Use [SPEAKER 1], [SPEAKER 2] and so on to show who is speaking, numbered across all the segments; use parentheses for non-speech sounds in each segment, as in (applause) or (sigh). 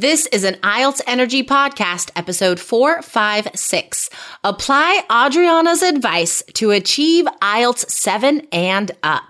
[SPEAKER 1] This is an IELTS Energy Podcast, episode 456. Apply Adriana's advice to achieve IELTS 7 and up.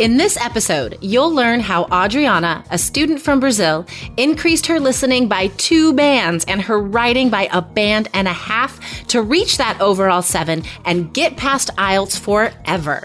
[SPEAKER 1] In this episode, you'll learn how Adriana, a student from Brazil, increased her listening by two bands and her writing by a band and a half to reach that overall seven and get past IELTS forever.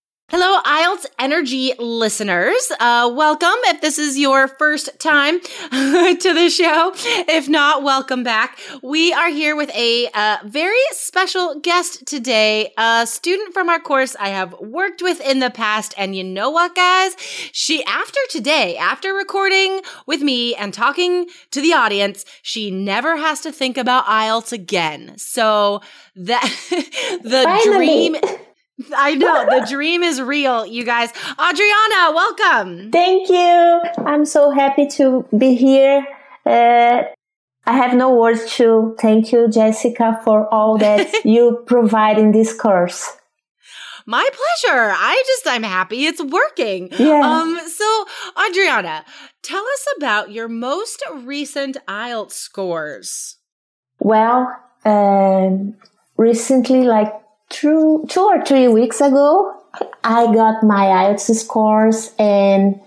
[SPEAKER 1] Hello, IELTS Energy listeners. Uh, welcome if this is your first time (laughs) to the show. If not, welcome back. We are here with a uh, very special guest today, a student from our course I have worked with in the past. And you know what, guys? She, after today, after recording with me and talking to the audience, she never has to think about IELTS again. So that (laughs) the
[SPEAKER 2] Finally.
[SPEAKER 1] dream. (laughs) I (laughs) know the dream is real, you guys. Adriana, welcome.
[SPEAKER 2] Thank you. I'm so happy to be here. Uh, I have no words to thank you, Jessica, for all that (laughs) you provide in this course.
[SPEAKER 1] My pleasure. I just I'm happy it's working.
[SPEAKER 2] Yeah.
[SPEAKER 1] Um so Adriana, tell us about your most recent IELTS scores.
[SPEAKER 2] Well, um, recently, like two, two or three weeks ago, I got my IELTS scores and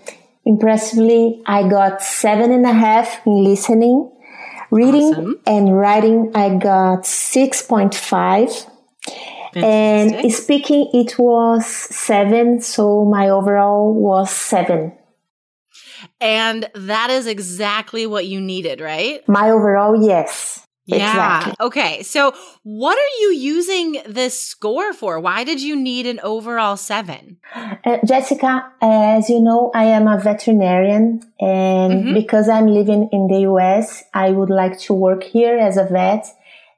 [SPEAKER 2] impressively, I got seven and a half in listening. Reading
[SPEAKER 1] Awesome.
[SPEAKER 2] and writing, I got 6.5. And speaking, it was seven, so my overall was seven.
[SPEAKER 1] And that is exactly what you needed, right?
[SPEAKER 2] My overall, yes.
[SPEAKER 1] Yeah.
[SPEAKER 2] Exactly.
[SPEAKER 1] Okay. So what are you using this score for? Why did you need an overall seven?
[SPEAKER 2] Uh, Jessica, as you know, I am a veterinarian and
[SPEAKER 1] Mhm.
[SPEAKER 2] because I'm living in the US, I would like to work here as a vet.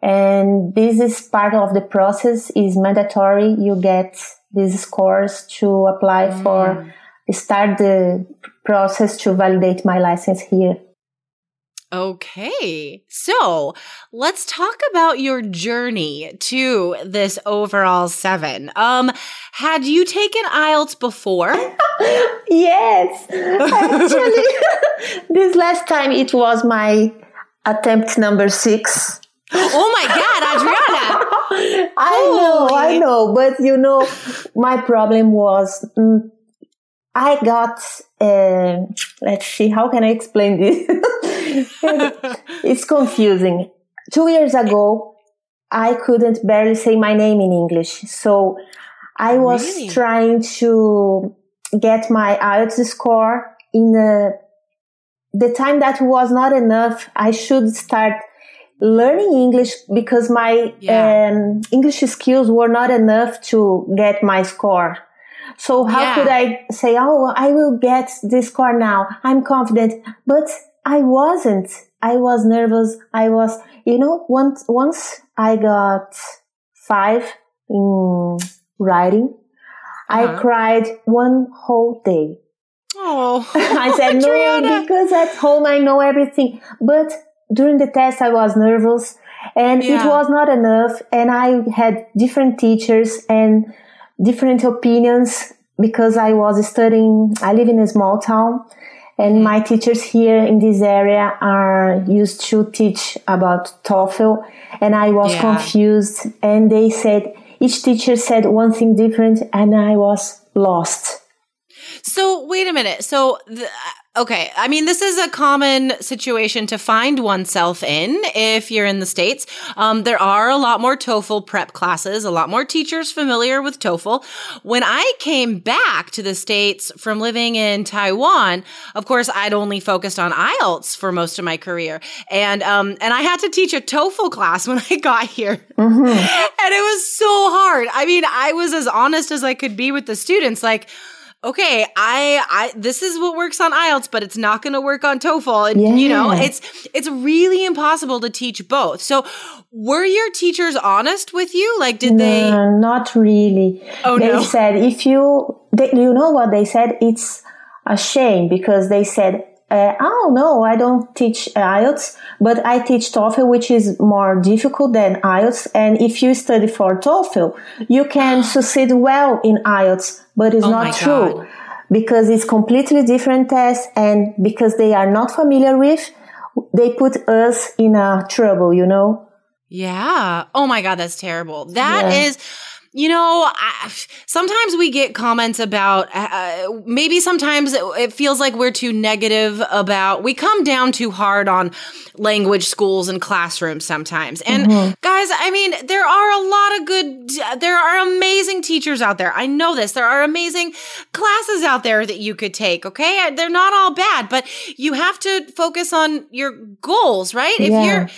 [SPEAKER 2] And this is part of the process is mandatory. You get these scores to apply for start the process to validate my license here.
[SPEAKER 1] Okay. So let's talk about your journey to this overall seven. Um, had you taken IELTS before? (laughs)
[SPEAKER 2] Yes, actually, (laughs) this last time it was my attempt number six.
[SPEAKER 1] oh my God, Adriana. (laughs)
[SPEAKER 2] I know, I know, but you know, my problem was mm, I got. Uh, let's see, how can I explain this? (laughs) it's confusing. Two years ago, I couldn't barely say my name in English, so I was
[SPEAKER 1] Really?
[SPEAKER 2] trying to get my IELTS score in a, the time that was not enough. I should start learning English because my
[SPEAKER 1] Yeah.
[SPEAKER 2] um, English skills were not enough to get my score. So how
[SPEAKER 1] Yeah.
[SPEAKER 2] could I say, oh, I will get this score now. I'm confident, but I wasn't. I was nervous. I was, you know, once, once I got five in writing,
[SPEAKER 1] Uh-huh.
[SPEAKER 2] I cried one whole day.
[SPEAKER 1] Oh, (laughs)
[SPEAKER 2] I said (laughs) no because at home I know everything. But during the test I was nervous and it was not enough and I had different teachers and different opinions because I was studying I live in a small town and mm-hmm. my teachers here in this area are used to teach about TOEFL and I was
[SPEAKER 1] Yeah.
[SPEAKER 2] confused and they said each teacher said one thing different and I was lost.
[SPEAKER 1] So wait a minute. So the, Okay. I mean, this is a common situation to find oneself in if you're in the States. Um, there are a lot more TOEFL prep classes, a lot more teachers familiar with TOEFL. When I came back to the States from living in Taiwan, of course, I'd only focused on IELTS for most of my career. And, um, and I had to teach a TOEFL class (laughs) when I got here. Mm-hmm. and it was so hard. I mean, I was as honest as I could be with the students. Like, okay, I, I, this is what works on IELTS, but it's not going to work on TOEFL. And, yeah. you know, it's, it's really impossible to teach both. So were your teachers honest with you? Like, did
[SPEAKER 2] no,
[SPEAKER 1] they?
[SPEAKER 2] Not really.
[SPEAKER 1] Oh,
[SPEAKER 2] they
[SPEAKER 1] no.
[SPEAKER 2] said, if you, they, you know what they said? It's a shame because they said, uh, oh no, I don't teach IELTS, but I teach TOEFL, which is more difficult than IELTS. And if you study for TOEFL, you can (gasps) succeed well in IELTS, but it's
[SPEAKER 1] oh
[SPEAKER 2] not true God. because it's completely different test. And because they are not familiar with, they put us in a trouble, you know?
[SPEAKER 1] Yeah. Oh my God, that's terrible. That yeah. is you know, I, sometimes we get comments about uh, maybe sometimes it, it, feels like we're too negative about, we come down too hard on language schools and classrooms sometimes. And mm-hmm. guys, I mean, there are a lot of good, there are amazing teachers out there. I know this. There are amazing classes out there that you could take, okay? They're not all bad, but you have to focus on your goals, right?
[SPEAKER 2] Yeah.
[SPEAKER 1] If you're,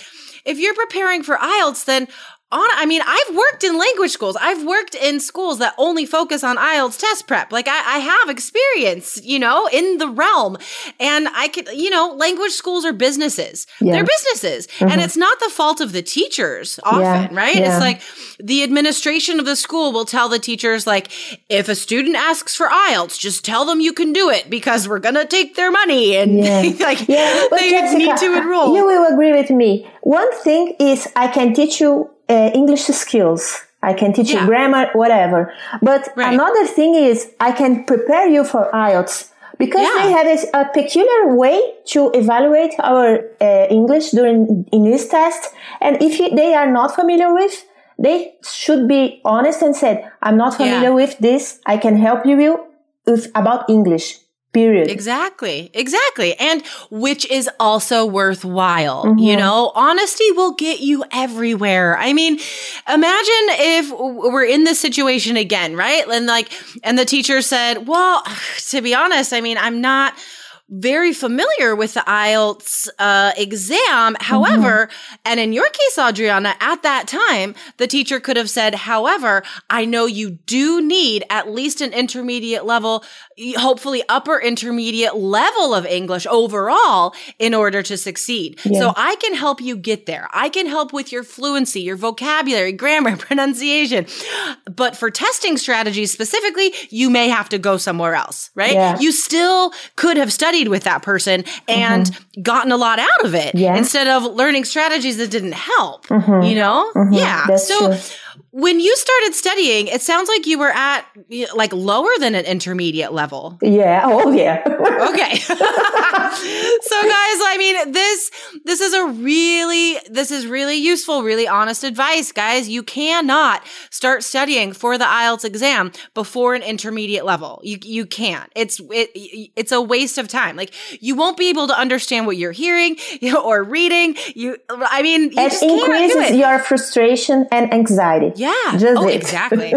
[SPEAKER 1] if you're preparing for IELTS, then on I mean, I've worked in language schools. I've worked in schools that only focus on IELTS test prep. Like I, I have experience, you know, in the realm. And I could, you know, language schools are businesses. Yeah. They're businesses. Mm-hmm. And it's not the fault of the teachers often, yeah. right? Yeah. It's like the administration of the school will tell the teachers, like, if a student asks for IELTS, just tell them you can do it because we're gonna take their money and (laughs) like
[SPEAKER 2] yeah.
[SPEAKER 1] they Jessica, need to enroll.
[SPEAKER 2] You will agree with me. One thing is I can teach you uh, English skills. I can teach yeah. you grammar, whatever. But right. another thing is I can prepare you for IELTS because yeah. they have a, a, peculiar way to evaluate our uh, English during in this test. And if you, they are not familiar with, they should be honest and said, "I'm not familiar yeah. with this. I can help you with about English." Period.
[SPEAKER 1] Exactly. Exactly. And which is also worthwhile. Mm-hmm. You know, honesty will get you everywhere. I mean, imagine if we're in this situation again, right? And like, and the teacher said, well, (sighs) to be honest, I mean, I'm not, very familiar with the IELTS uh, exam. However, mm-hmm. and in your case, Adriana, at that time, the teacher could have said, however, I know you do need at least an intermediate level, hopefully upper intermediate level of English overall in order to succeed. Yeah. So I can help you get there. I can help with your fluency, your vocabulary, grammar, (laughs) pronunciation. But for testing strategies specifically, you may have to go somewhere else, right? Yeah. You still could have studied with that person and mm-hmm. gotten a lot out of it yeah. instead of learning strategies that didn't help, mm-hmm. you know? Mm-hmm. Yeah. so true. When you started studying, it sounds like you were at like lower than an intermediate level.
[SPEAKER 2] Yeah. Oh, yeah. (laughs)
[SPEAKER 1] okay. (laughs) so guys, I mean, this, this is a really, this is really useful, really honest advice, guys. You cannot start studying for the IELTS exam before an intermediate level. You, you can't. It's, it, it's a waste of time. Like you won't be able to understand what you're hearing (laughs) or reading. You, I mean, you
[SPEAKER 2] it increases your frustration and anxiety.
[SPEAKER 1] Yeah. Just oh, exactly.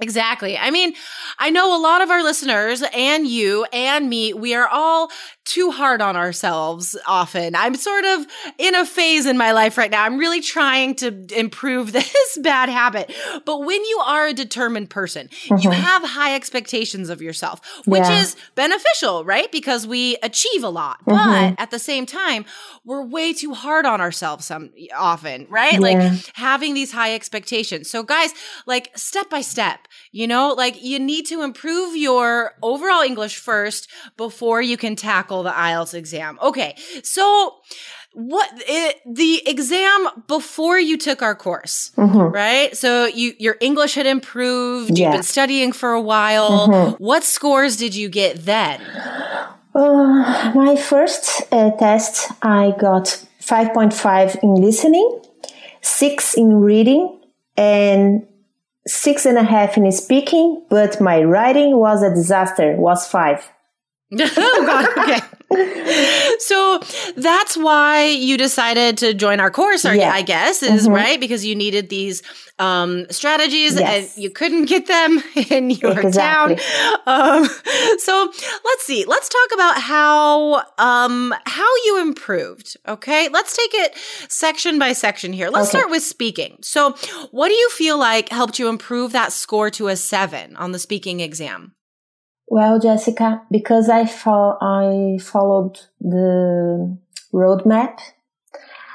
[SPEAKER 1] Exactly. I mean, I know a lot of our listeners and you and me, we are all too hard on ourselves often. I'm sort of in a phase in my life right now. I'm really trying to improve (laughs) this bad habit. But when you are a determined person, mm-hmm. you have high expectations of yourself, which yeah. is beneficial, right? Because we achieve a lot. Mm-hmm. But at the same time, we're way too hard on ourselves some often, right? Yeah. Like having these high expectations. So guys, like step by step, you know, like you need to improve your overall English first before you can tackle the IELTS exam. Okay. So what it, the exam before you took our course, mm-hmm. right? So you your English had improved. You've been studying for a while. Mm-hmm. What scores did you get then?
[SPEAKER 2] Uh, my first uh, test, I got 5.5 in listening, six in reading, and six and a half in speaking, but my writing was a disaster, was five. (laughs)
[SPEAKER 1] oh God. Okay. So that's why you decided to join our course, yeah. I guess, is mm-hmm. right because you needed these um, strategies yes. and you couldn't get them (laughs) in your exactly. town. Um, so let's see. Let's talk about how um, how you improved. Okay, let's take it section by section here. Let's okay. start with speaking. So, what do you feel like helped you improve that score to a seven on the speaking exam?
[SPEAKER 2] Well, Jessica, because I fo- I followed the roadmap,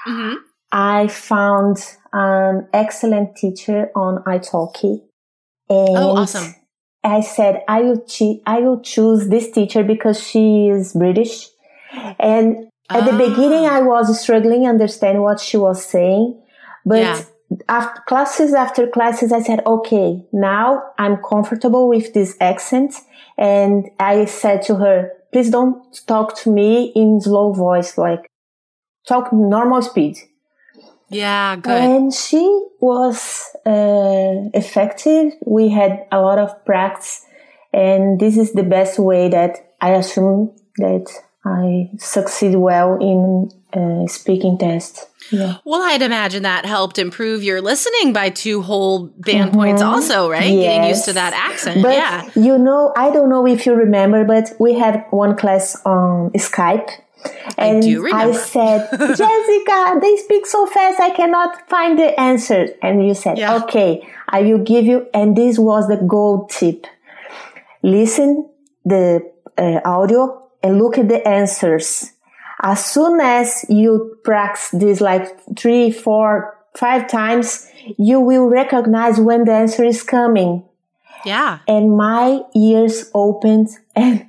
[SPEAKER 2] mm-hmm. I found an excellent teacher on italki. And
[SPEAKER 1] oh, awesome.
[SPEAKER 2] I said, I will, che- I will choose this teacher because she is British. And at the beginning, ah. I was struggling to understand what she was saying, but yeah. After classes after classes, I said, okay, now I'm comfortable with this accent and I said to her, please don't talk to me in slow voice, like talk normal speed.
[SPEAKER 1] Yeah, good.
[SPEAKER 2] And she was uh, effective. We had a lot of practice, and this is the best way that I assume that I succeed well in uh, speaking test.
[SPEAKER 1] Yeah. Well, I'd imagine that helped improve your listening by two whole band mm-hmm. points, also, right? Yes. Getting used to that accent.
[SPEAKER 2] But
[SPEAKER 1] yeah.
[SPEAKER 2] You know, I don't know if you remember, but we had one class on Skype. And I, I said, (laughs) Jessica, they speak so fast, I cannot find the answer. And you said, yeah. okay, I will give you. And this was the gold tip. Listen the uh, audio and look at the answers as soon as you practice this like three, four, five times, you will recognize when the answer is coming.
[SPEAKER 1] Yeah.
[SPEAKER 2] And my ears opened (laughs) and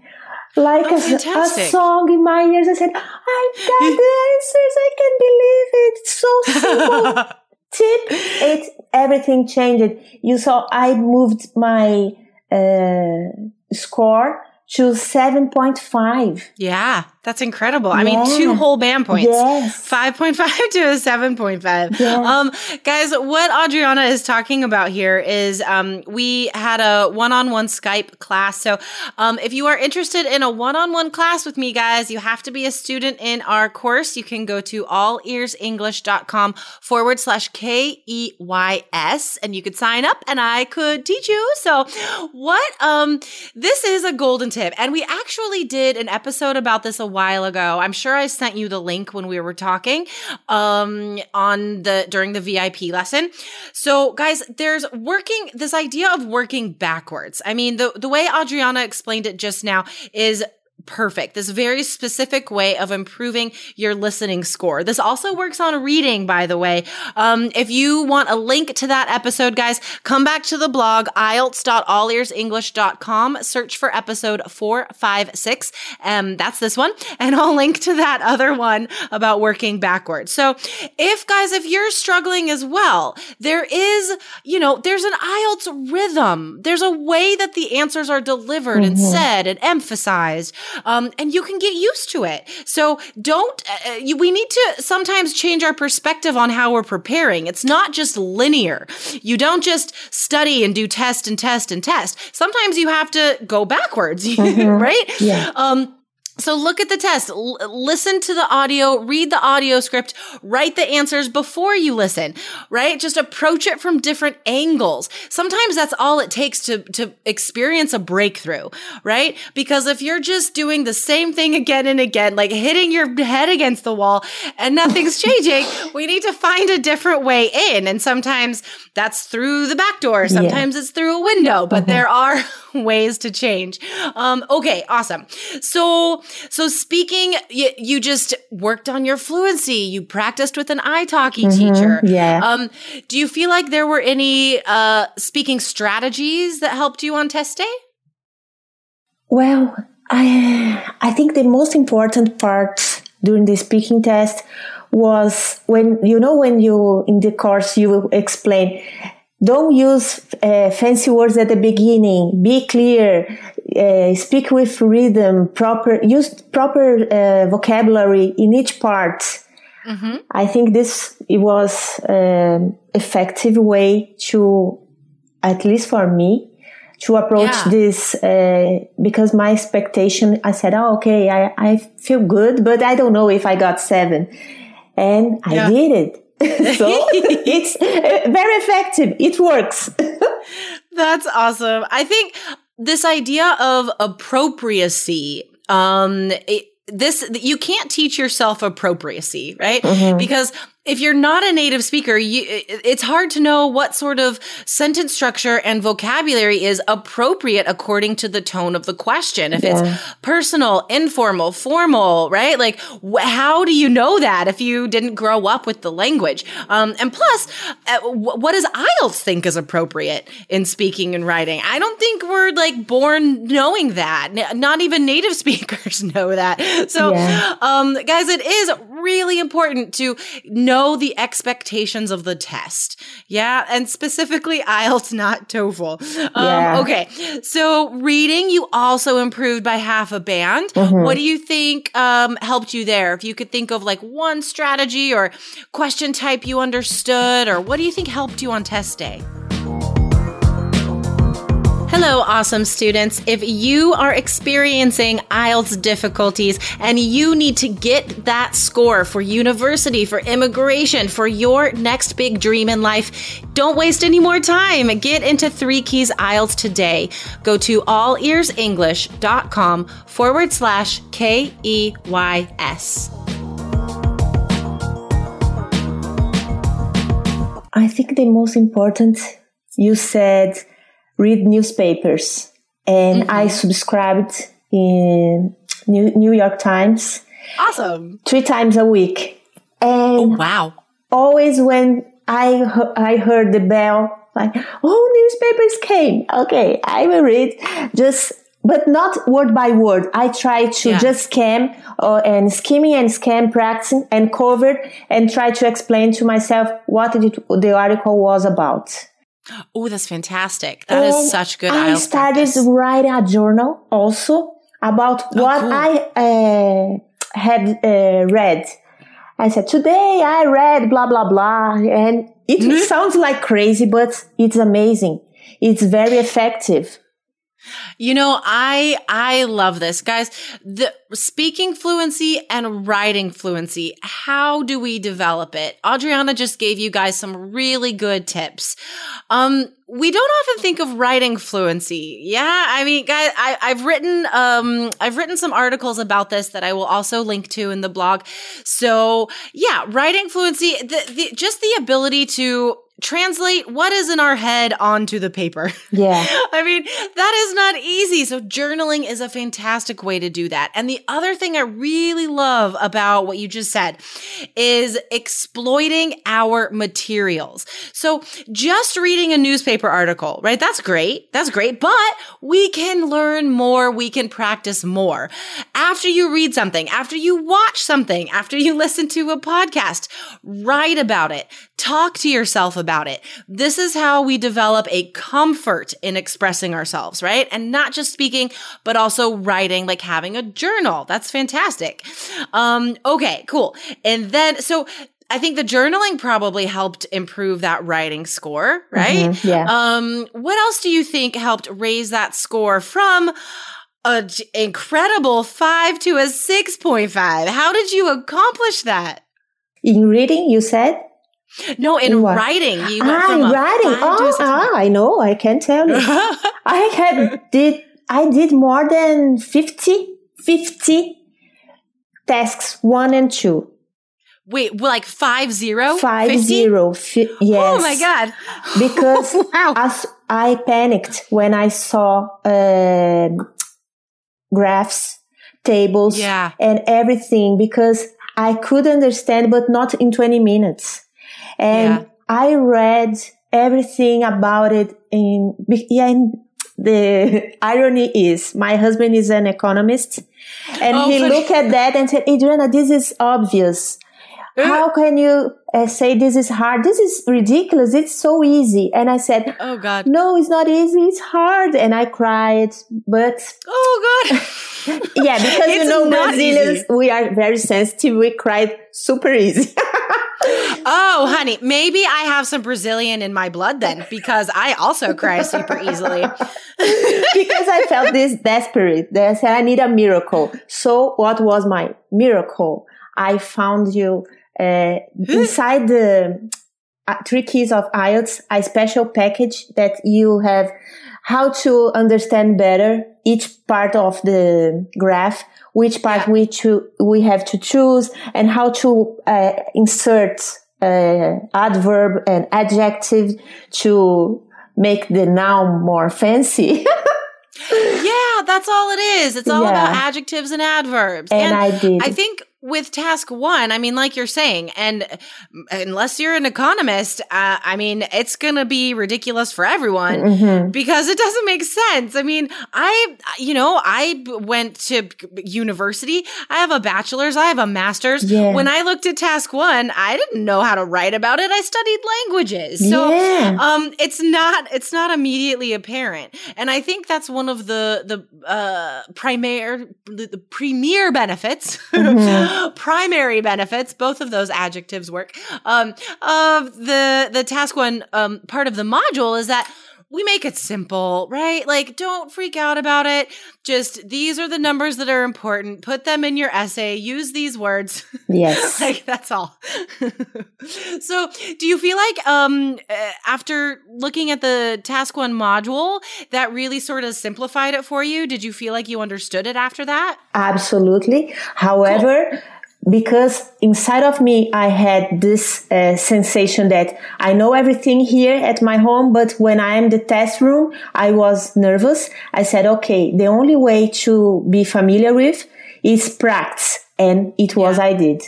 [SPEAKER 2] like oh, a, a, song in my ears. I said, I got the answers. I can believe it. It's so simple. (laughs) Tip. It, everything changed. You saw I moved my, uh, score to 7.5.
[SPEAKER 1] Yeah. That's incredible. Yeah. I mean, two whole band points. Yes. 5.5 (laughs) to a 7.5. Yeah. Um, guys, what Adriana is talking about here is, um, we had a one-on-one Skype class. So, um, if you are interested in a one-on-one class with me, guys, you have to be a student in our course. You can go to allearsenglish.com forward slash K-E-Y-S and you could sign up and I could teach you. So what, um, this is a golden tip. And we actually did an episode about this a while ago. I'm sure I sent you the link when we were talking um, on the during the VIP lesson. So, guys, there's working this idea of working backwards. I mean, the the way Adriana explained it just now is perfect. This very specific way of improving your listening score. This also works on reading, by the way. Um, if you want a link to that episode, guys, come back to the blog, IELTS.allearsenglish.com, search for episode 456. Um, that's this one. (laughs) And I'll link to that other one about working backwards. So if guys, if you're struggling as well, there is, you know, there's an IELTS rhythm. There's a way that the answers are delivered mm-hmm. and said and emphasized. Um, and you can get used to it. So don't, uh, uh, you, we need to sometimes change our perspective on how we're preparing. It's not just linear. You don't just study and do test and test and test. Sometimes you have to go backwards, (laughs) mm-hmm. right?
[SPEAKER 2] Yeah. Um,
[SPEAKER 1] so look at the test, L- listen to the audio, read the audio script, write the answers before you listen, right? Just approach it from different angles. Sometimes that's all it takes to, to experience a breakthrough, right? Because if you're just doing the same thing again and again, like hitting your head against the wall and nothing's (laughs) changing, we need to find a different way in. And sometimes that's through the back door. Sometimes yeah. it's through a window, but mm-hmm. there are (laughs) ways to change. Um, okay. Awesome. So, so speaking, you, you, just worked on your fluency. You practiced with an italki mm-hmm, teacher.
[SPEAKER 2] Yeah.
[SPEAKER 1] Um, do you feel like there were any uh, speaking strategies that helped you on test day?
[SPEAKER 2] Well, I I think the most important part during the speaking test was when you know when you in the course you explain don't use uh, fancy words at the beginning. Be clear. Uh, speak with rhythm. Proper. Use proper uh, vocabulary in each part. Mm-hmm. I think this it was an um, effective way to at least for me, to approach
[SPEAKER 1] Yeah.
[SPEAKER 2] this uh, because my expectation, I said, oh, okay, I, I feel good, but I don't know if I got seven. And I did it. (laughs) so it's uh, very effective. It works. (laughs)
[SPEAKER 1] That's awesome. I think this idea of appropriacy, um, it, this you can't teach yourself appropriacy, right? Because if you're not a native speaker, you, it's hard to know what sort of sentence structure and vocabulary is appropriate according to the tone of the question. If
[SPEAKER 2] Yeah.
[SPEAKER 1] it's personal, informal, formal, right? Like, wh- how do you know that if you didn't grow up with the language? Um, and plus, uh, wh- what does IELTS think is appropriate in speaking and writing? I don't think we're like born knowing that. N- not even native (laughs) speakers know that. So,
[SPEAKER 2] Yeah.
[SPEAKER 1] um, guys, it is really important to know the expectations of the test. Yeah. And specifically (laughs) IELTS, not TOEFL. Um,
[SPEAKER 2] Yeah.
[SPEAKER 1] Okay. So reading, you also improved by half a band.
[SPEAKER 2] Mm-hmm.
[SPEAKER 1] What do you think, um, helped you there? If you could think of like one strategy or question type you understood, or what do you think helped you on test day? Hello, awesome students. If you are experiencing IELTS difficulties and you need to get that score for university, for immigration, for your next big dream in life, don't waste any more time. Get into Three Keys IELTS today. Go to allearsenglish.com forward slash K E Y S.
[SPEAKER 2] I think the most important, you said, read newspapers. And I subscribed in New, New York Times
[SPEAKER 1] Awesome.
[SPEAKER 2] three times a week. And
[SPEAKER 1] Wow.
[SPEAKER 2] always when I, I heard the bell, like, oh, newspapers came. Okay, I will read just, but not word by word. I try to
[SPEAKER 1] Yeah.
[SPEAKER 2] just scan uh, and skimming and scan, practicing and covered and try to explain to myself what it, the article was about.
[SPEAKER 1] Oh, that's fantastic. That is
[SPEAKER 2] And
[SPEAKER 1] such good
[SPEAKER 2] I started
[SPEAKER 1] practice. Oh,
[SPEAKER 2] writing a journal also about what
[SPEAKER 1] cool.
[SPEAKER 2] I uh, had uh, read. I said, today I read blah, blah, blah. And it
[SPEAKER 1] Mm-hmm.
[SPEAKER 2] sounds like crazy, but it's amazing. It's very effective.
[SPEAKER 1] You know, I I love this, guys. The speaking fluency and writing fluency. How do we develop it? Adriana just gave you guys some really good tips. Um, we don't often think of writing fluency. Yeah, I mean, guys, I, I've written um I've written some articles about this that I will also link to in the blog. So yeah, writing fluency, the, the just the ability to translate what is in our head onto the paper. (laughs)
[SPEAKER 2] Yeah.
[SPEAKER 1] I mean, that is not easy. So journaling is a fantastic way to do that. And the other thing I really love about what you just said is exploiting our materials. So just reading a newspaper article, right? That's great. That's great. But we can learn more. We can practice more. After you read something, after you watch something, after you (laughs) listen to a podcast, write about it. Talk to yourself about it. This is how we develop a comfort in expressing ourselves, right? And not just speaking, but also writing, like having a journal. That's fantastic. Um, okay, cool. And then, so I think the journaling probably helped improve that writing score, right?
[SPEAKER 2] Mhm, yeah.
[SPEAKER 1] Um, what else do you think helped raise that score from a j- incredible five to a 6.5? How did you accomplish that?
[SPEAKER 2] In reading, you said?
[SPEAKER 1] No, in
[SPEAKER 2] what?
[SPEAKER 1] writing, you
[SPEAKER 2] Ah, in writing.
[SPEAKER 1] five to a
[SPEAKER 2] Oh, ah, I know. I can tell you. (laughs) I had did I did more than 50, 50 tasks, one and two.
[SPEAKER 1] Wait, like five zero?
[SPEAKER 2] Five
[SPEAKER 1] 50?
[SPEAKER 2] zero. Fi- yes.
[SPEAKER 1] Oh my god! (laughs)
[SPEAKER 2] Because
[SPEAKER 1] wow.
[SPEAKER 2] as I panicked when I saw uh, graphs, tables,
[SPEAKER 1] Yeah.
[SPEAKER 2] and everything because I could understand, but not in 20 minutes. And
[SPEAKER 1] Yeah.
[SPEAKER 2] I read everything about it in, yeah, in the (laughs) irony is my husband is an economist and
[SPEAKER 1] Oh,
[SPEAKER 2] he looked at that and said, Adriana, this is obvious. How can you uh, say this is hard? This is ridiculous. It's so easy. And I said,
[SPEAKER 1] Oh god!
[SPEAKER 2] no, it's not easy. It's hard. And I cried. But
[SPEAKER 1] Oh god! (laughs) (laughs)
[SPEAKER 2] yeah, because you know, Brazilians,
[SPEAKER 1] easy.
[SPEAKER 2] we are very sensitive. We cried super easy.
[SPEAKER 1] Oh, honey, maybe I have some Brazilian in my blood then because I also cry super easily. (laughs)
[SPEAKER 2] because I felt this desperate. I said, I need a miracle. So what was my miracle? I found you uh, inside the uh, three keys of IELTS, a special package that you have how to understand better each part of the graph, which part yeah. we, cho- we have to choose and how to uh, insert uh, adverb and adjective to make the noun more fancy. (laughs)
[SPEAKER 1] yeah, that's all it is. It's all yeah. about adjectives and adverbs.
[SPEAKER 2] And, and I did.
[SPEAKER 1] I think with task one, I mean, like you're saying, and unless you're an economist, uh, I mean, it's to be ridiculous for everyone mm-hmm. because it doesn't make sense. I mean, I, you know, I went to university. I have a bachelor's, I have a master's. Yeah. When I looked at task one, I didn't know how to write about it. I studied languages. So, yeah. um, it's not, it's not immediately apparent. And I think that's one of the, the, uh, primary, the, the premier benefits. Mm-hmm (laughs) (gasps) primary benefits, both of those adjectives work, um, of the, the task one, um, part of the module is that we make it simple, right? Like, don't freak out about it. Just these are the numbers that are important. Put them in your essay. Use these words. (laughs)
[SPEAKER 2] Yes.
[SPEAKER 1] like, that's all. (laughs) so, do you feel like, um, uh, after looking at the task one module, that really sort of simplified it for you? Did you feel like you understood it after that?
[SPEAKER 2] Absolutely. However, cool because inside of me I had this uh, sensation that I know everything here at my home, but when I am the test room, I was nervous. I said, okay, the only way to be familiar with is practice. And it was
[SPEAKER 1] yeah.
[SPEAKER 2] I did.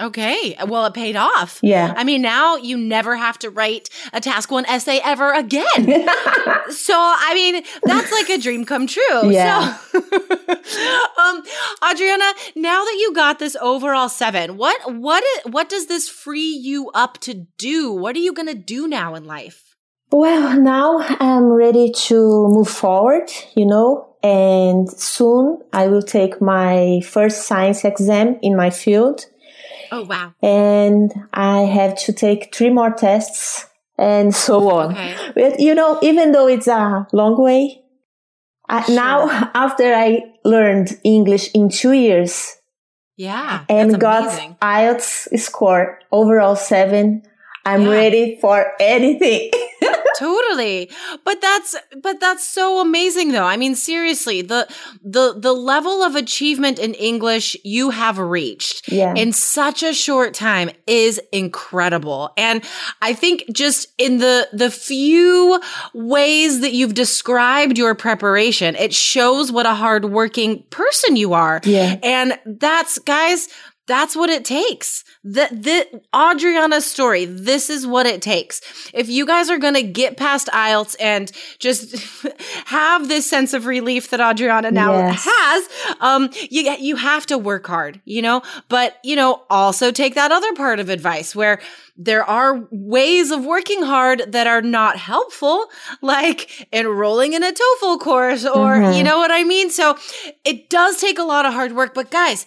[SPEAKER 1] Okay. Well, it paid off.
[SPEAKER 2] Yeah.
[SPEAKER 1] I mean, now you never have to write a task one essay ever again. (laughs) so, I mean, that's like a dream come true.
[SPEAKER 2] Yeah. So, (laughs)
[SPEAKER 1] um, Adriana, now that you got this overall seven, what, what, what does this free you up to do? What are you going to do now in life?
[SPEAKER 2] Well, now I'm ready to move forward, you know, and soon I will take my first science exam in my field
[SPEAKER 1] Oh, wow.
[SPEAKER 2] And I have to take three more tests and so on. Okay. But, you know, even though it's a long way, I, sure. now (laughs) after I learned English in two years,
[SPEAKER 1] yeah,
[SPEAKER 2] and got IELTS score overall seven, I'm yeah. ready for anything. (laughs)
[SPEAKER 1] totally. But that's but that's so amazing though. I mean seriously, the the the level of achievement in English you have reached
[SPEAKER 2] yeah.
[SPEAKER 1] in such a short time is incredible. And I think just in the the few ways that you've described your preparation, it shows what a hardworking person you are.
[SPEAKER 2] Yeah.
[SPEAKER 1] And that's guys, that's what it takes. The, the Adriana's story. This is what it takes. If you guys are going to get past IELTS and just (laughs) have this sense of relief that Adriana now yes. has, um, you, you have to work hard, you know, but, you know, also take that other part of advice where there are ways of working hard that are not helpful, like enrolling in a TOEFL course or, mm-hmm. you know what I mean? So it does take a lot of hard work, but guys,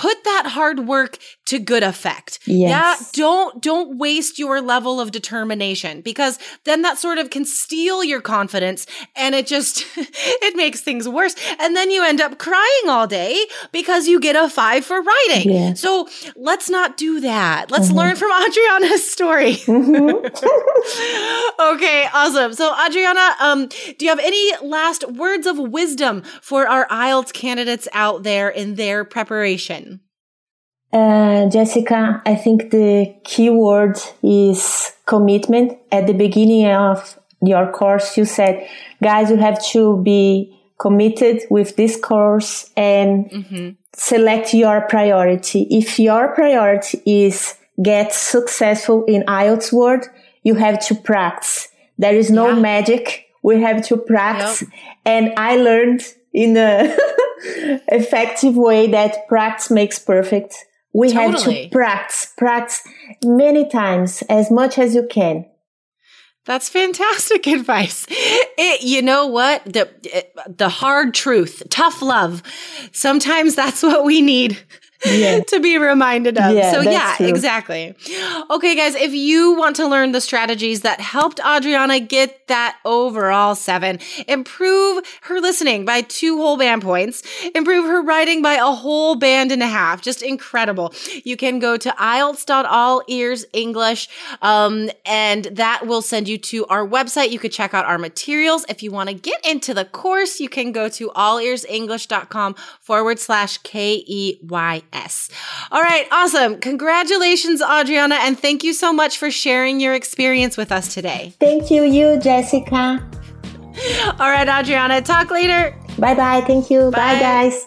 [SPEAKER 1] put that hard work to good effect.
[SPEAKER 2] Yes.
[SPEAKER 1] Yeah. Don't, don't waste your level of determination because then that sort of can steal your confidence and it just, (laughs) it makes things worse. And then you end up crying all day because you get a five for writing.
[SPEAKER 2] Yes.
[SPEAKER 1] So let's not do that. Let's mm-hmm. learn from Adriana's (laughs) story. Mm-hmm. (laughs) okay. Awesome. So Adriana, um, do you have any last words of wisdom for our IELTS candidates out there in their preparation?
[SPEAKER 2] Uh, Jessica, I think the key word is commitment. At the beginning of your course, you said, guys, you have to be committed with this course and mm-hmm. select your priority. If your priority is get successful in IELTS world, you have to practice. There is no yeah. magic. We have to practice. Yep. And I learned in a (laughs) effective way that practice makes perfect. We totally. have to practice, practice many times, as much as you can.
[SPEAKER 1] That's fantastic (laughs) advice. It, you know what? The, eh, the hard truth, tough love. Sometimes that's what we need. Yeah. (laughs) to be reminded of.
[SPEAKER 2] Yeah,
[SPEAKER 1] so, yeah,
[SPEAKER 2] true.
[SPEAKER 1] exactly. Okay, guys, if you want to learn the strategies that helped Adriana get that overall seven, improve her listening by two whole band points, improve her writing by a whole band and a half, just incredible. You can go to IELTS.all ears English, um, and that will send you to our website. You could check out our materials. If you want to get into the course, you can go to allearsenglish.com forward slash K E Y S. All right. Awesome. Congratulations, Adriana. And thank you so much for sharing your experience with us today.
[SPEAKER 2] Thank you, you, Jessica. (laughs)
[SPEAKER 1] All right, Adriana. Talk later.
[SPEAKER 2] Bye bye. Thank you. Bye,
[SPEAKER 1] Bye.
[SPEAKER 2] guys.